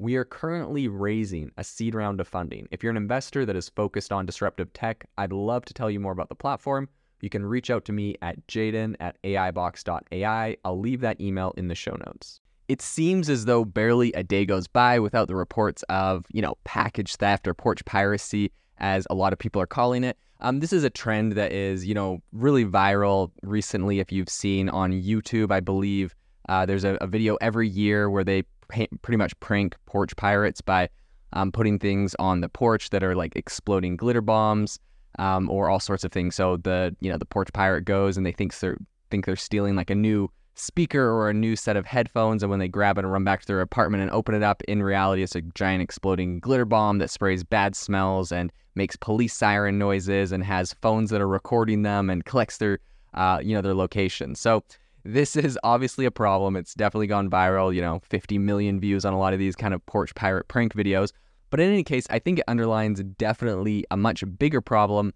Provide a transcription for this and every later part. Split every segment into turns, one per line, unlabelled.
we are currently raising a seed round of funding. If you're an investor that is focused on disruptive tech, I'd love to tell you more about the platform. You can reach out to me at jaeden at aibox.ai. I'll leave that email in the show notes. It seems as though barely a day goes by without the reports of, you know, package theft or porch piracy, as a lot of people are calling it. Um, this is a trend that is, you know, really viral recently. If you've seen on YouTube, I believe uh, there's a, a video every year where they pretty much prank porch pirates by um, putting things on the porch that are like exploding glitter bombs um, or all sorts of things. So the you know the porch pirate goes and they think they're think they're stealing like a new speaker or a new set of headphones, and when they grab it and run back to their apartment and open it up, in reality it's a giant exploding glitter bomb that sprays bad smells and makes police siren noises and has phones that are recording them and collects their uh, you know their location. So this is obviously a problem. It's definitely gone viral, you know, 50 million views on a lot of these kind of porch pirate prank videos. But in any case, I think it underlines definitely a much bigger problem,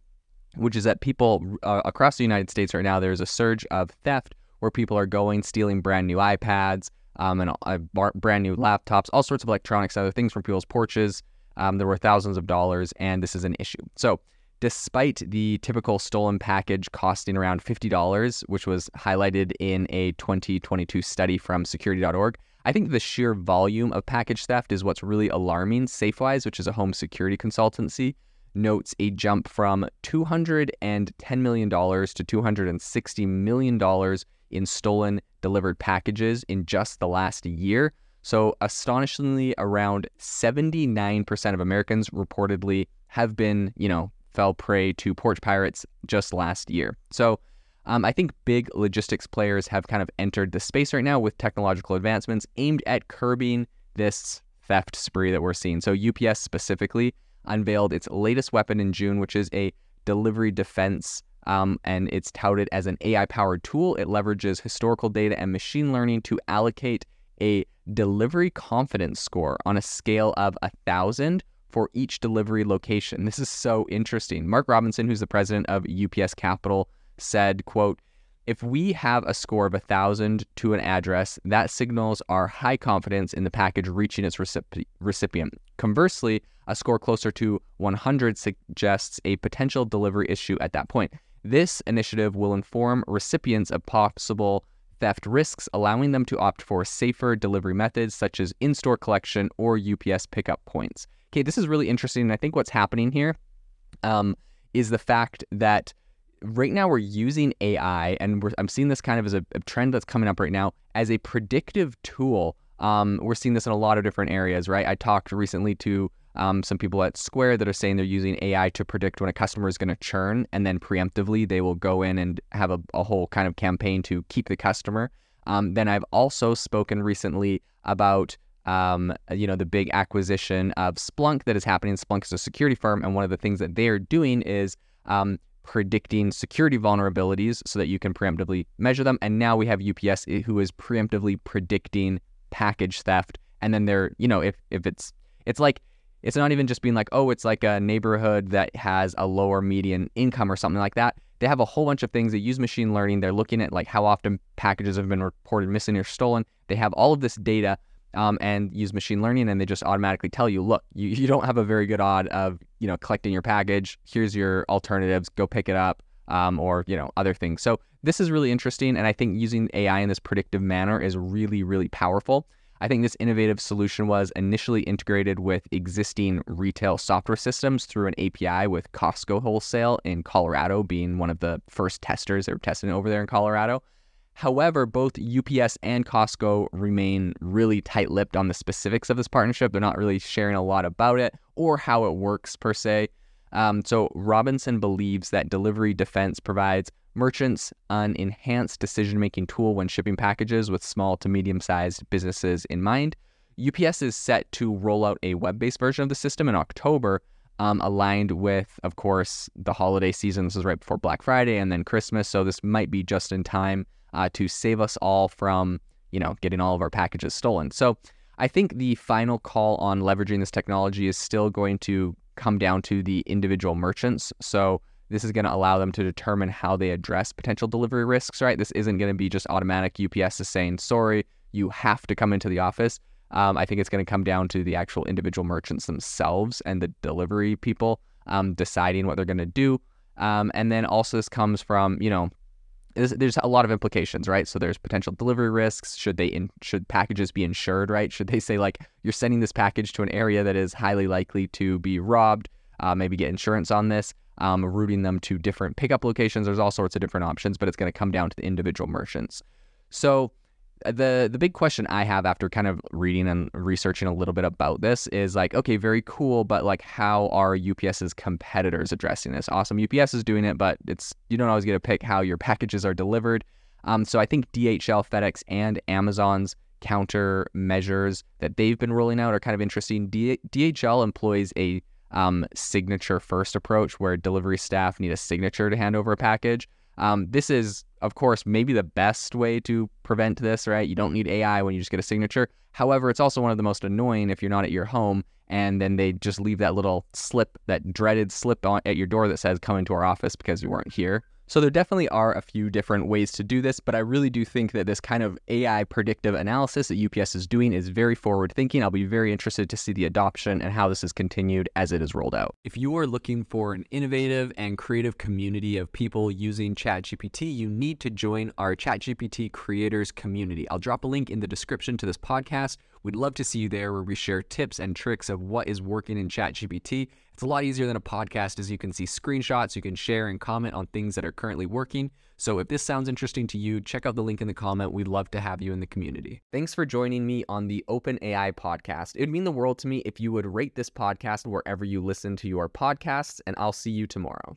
which is that people uh, across the United States right now, there's a surge of theft where people are going, stealing brand new iPads um, and uh, brand new laptops, all sorts of electronics, other things from people's porches. Um, there were thousands of dollars, and this is an issue. So despite the typical stolen package costing around $50, which was highlighted in a 2022 study from security.org. I think the sheer volume of package theft is what's really alarming. SafeWise, which is a home security consultancy, notes a jump from $210 million to $260 million in stolen delivered packages in just the last year. So, astonishingly, around 79% of Americans reportedly have been, you know, fell prey to porch pirates just last year. So um, I think big logistics players have kind of entered the space right now with technological advancements aimed at curbing this theft spree that we're seeing. So UPS specifically unveiled its latest weapon in June, which is a delivery defense. Um, and it's touted as an AI powered tool. It leverages historical data and machine learning to allocate a delivery confidence score on a scale of a thousand for each delivery location. This is so interesting. Mark Robinson, who's the president of UPS Capital, said, quote, if we have a score of 1,000 to an address, that signals our high confidence in the package reaching its recipient. Conversely, a score closer to 100 suggests a potential delivery issue at that point. This initiative will inform recipients of possible theft risks, allowing them to opt for safer delivery methods such as in store collection or UPS pickup points okay, this is really interesting. And I think what's happening here um, is the fact that right now we're using AI, and I'm seeing this kind of as a, a, trend that's coming up right now as a predictive tool. Um, we're seeing this in a lot of different areas, right? I talked recently to um, some people at Square that are saying they're using AI to predict when a customer is going to churn, and then preemptively they will go in and have a, a whole kind of campaign to keep the customer. Um, then I've also spoken recently about um, you know, the big acquisition of Splunk that is happening. Splunk is a security firm, and one of the things that they are doing is um, predicting security vulnerabilities so that you can preemptively measure them. And now we have UPS eh, who is preemptively predicting package theft. And then they're, you know, if if it's it's like it's not even just being like, oh, it's like a neighborhood that has a lower median income or something like that. They have a whole bunch of things. They use machine learning. They're looking at like how often packages have been reported missing or stolen. They have all of this data um, and use machine learning, and they just automatically tell you, look, you, you don't have a very good odd of you know collecting your package. Here's your alternatives. Go pick it up, um, or you know other things. So this is really interesting, and I think using AI in this predictive manner is really really powerful. I think this innovative solution was initially integrated with existing retail software systems through an API with Costco Wholesale in Colorado, being one of the first testers. They were testing over there in Colorado. However, both UPS and Costco remain really tight lipped on the specifics of this partnership. They're not really sharing a lot about it or how it works per se. Um, so, Robinson believes that Delivery Defense provides merchants an enhanced decision making tool when shipping packages with small to medium sized businesses in mind. UPS is set to roll out a web based version of the system in October, um, aligned with, of course, the holiday season. This is right before Black Friday and then Christmas. So this might be just in time uh, to save us all from, you know, getting all of our packages stolen. So I think the final call on leveraging this technology is still going to come down to the individual merchants. So this is going to allow them to determine how they address potential delivery risks, right? This isn't going to be just automatic. UPS is saying, sorry, you have to come into the office. Um, I think it's going to come down to the actual individual merchants themselves and the delivery people um, deciding what they're going to do. Um, and then also, this comes from, you know, there's, a lot of implications, right? So there's potential delivery risks. Should they in, should packages be insured, right? Should they say like you're sending this package to an area that is highly likely to be robbed? Uh, maybe get insurance on this um, routing them to different pickup locations. There's all sorts of different options, but it's going to come down to the individual merchants. So the the big question I have after kind of reading and researching a little bit about this is like, okay, very cool, but like, how are UPS's competitors addressing this? Awesome, UPS is doing it, but it's you don't always get to pick how your packages are delivered. Um, so I think DHL, FedEx, and Amazon's countermeasures that they've been rolling out are kind of interesting. D- DHL employs a um, signature first approach where delivery staff need a signature to hand over a package. Um, this is, of course, maybe the best way to prevent this, right? You don't need AI when you just get a signature. However, it's also one of the most annoying if you're not at your home and then they just leave that little slip, that dreaded slip on, at your door that says, come into our office because you weren't here. So there definitely are a few different ways to do this, but I really do think that this kind of AI predictive analysis that UPS is doing is very forward thinking. I'll be very interested to see the adoption and how this is continued as it is rolled out. If you are looking for an innovative and creative community of people using ChatGPT, you need to join our ChatGPT creators community. I'll drop a link in the description to this podcast. We'd love to see you there where we share tips and tricks of what is working in ChatGPT it's a lot easier than a podcast as you can see screenshots, you can share and comment on things that are currently working. So if this sounds interesting to you, check out the link in the comment. We'd love to have you in the community. Thanks for joining me on the OpenAI podcast. It would mean the world to me if you would rate this podcast wherever you listen to your podcasts, and I'll see you tomorrow.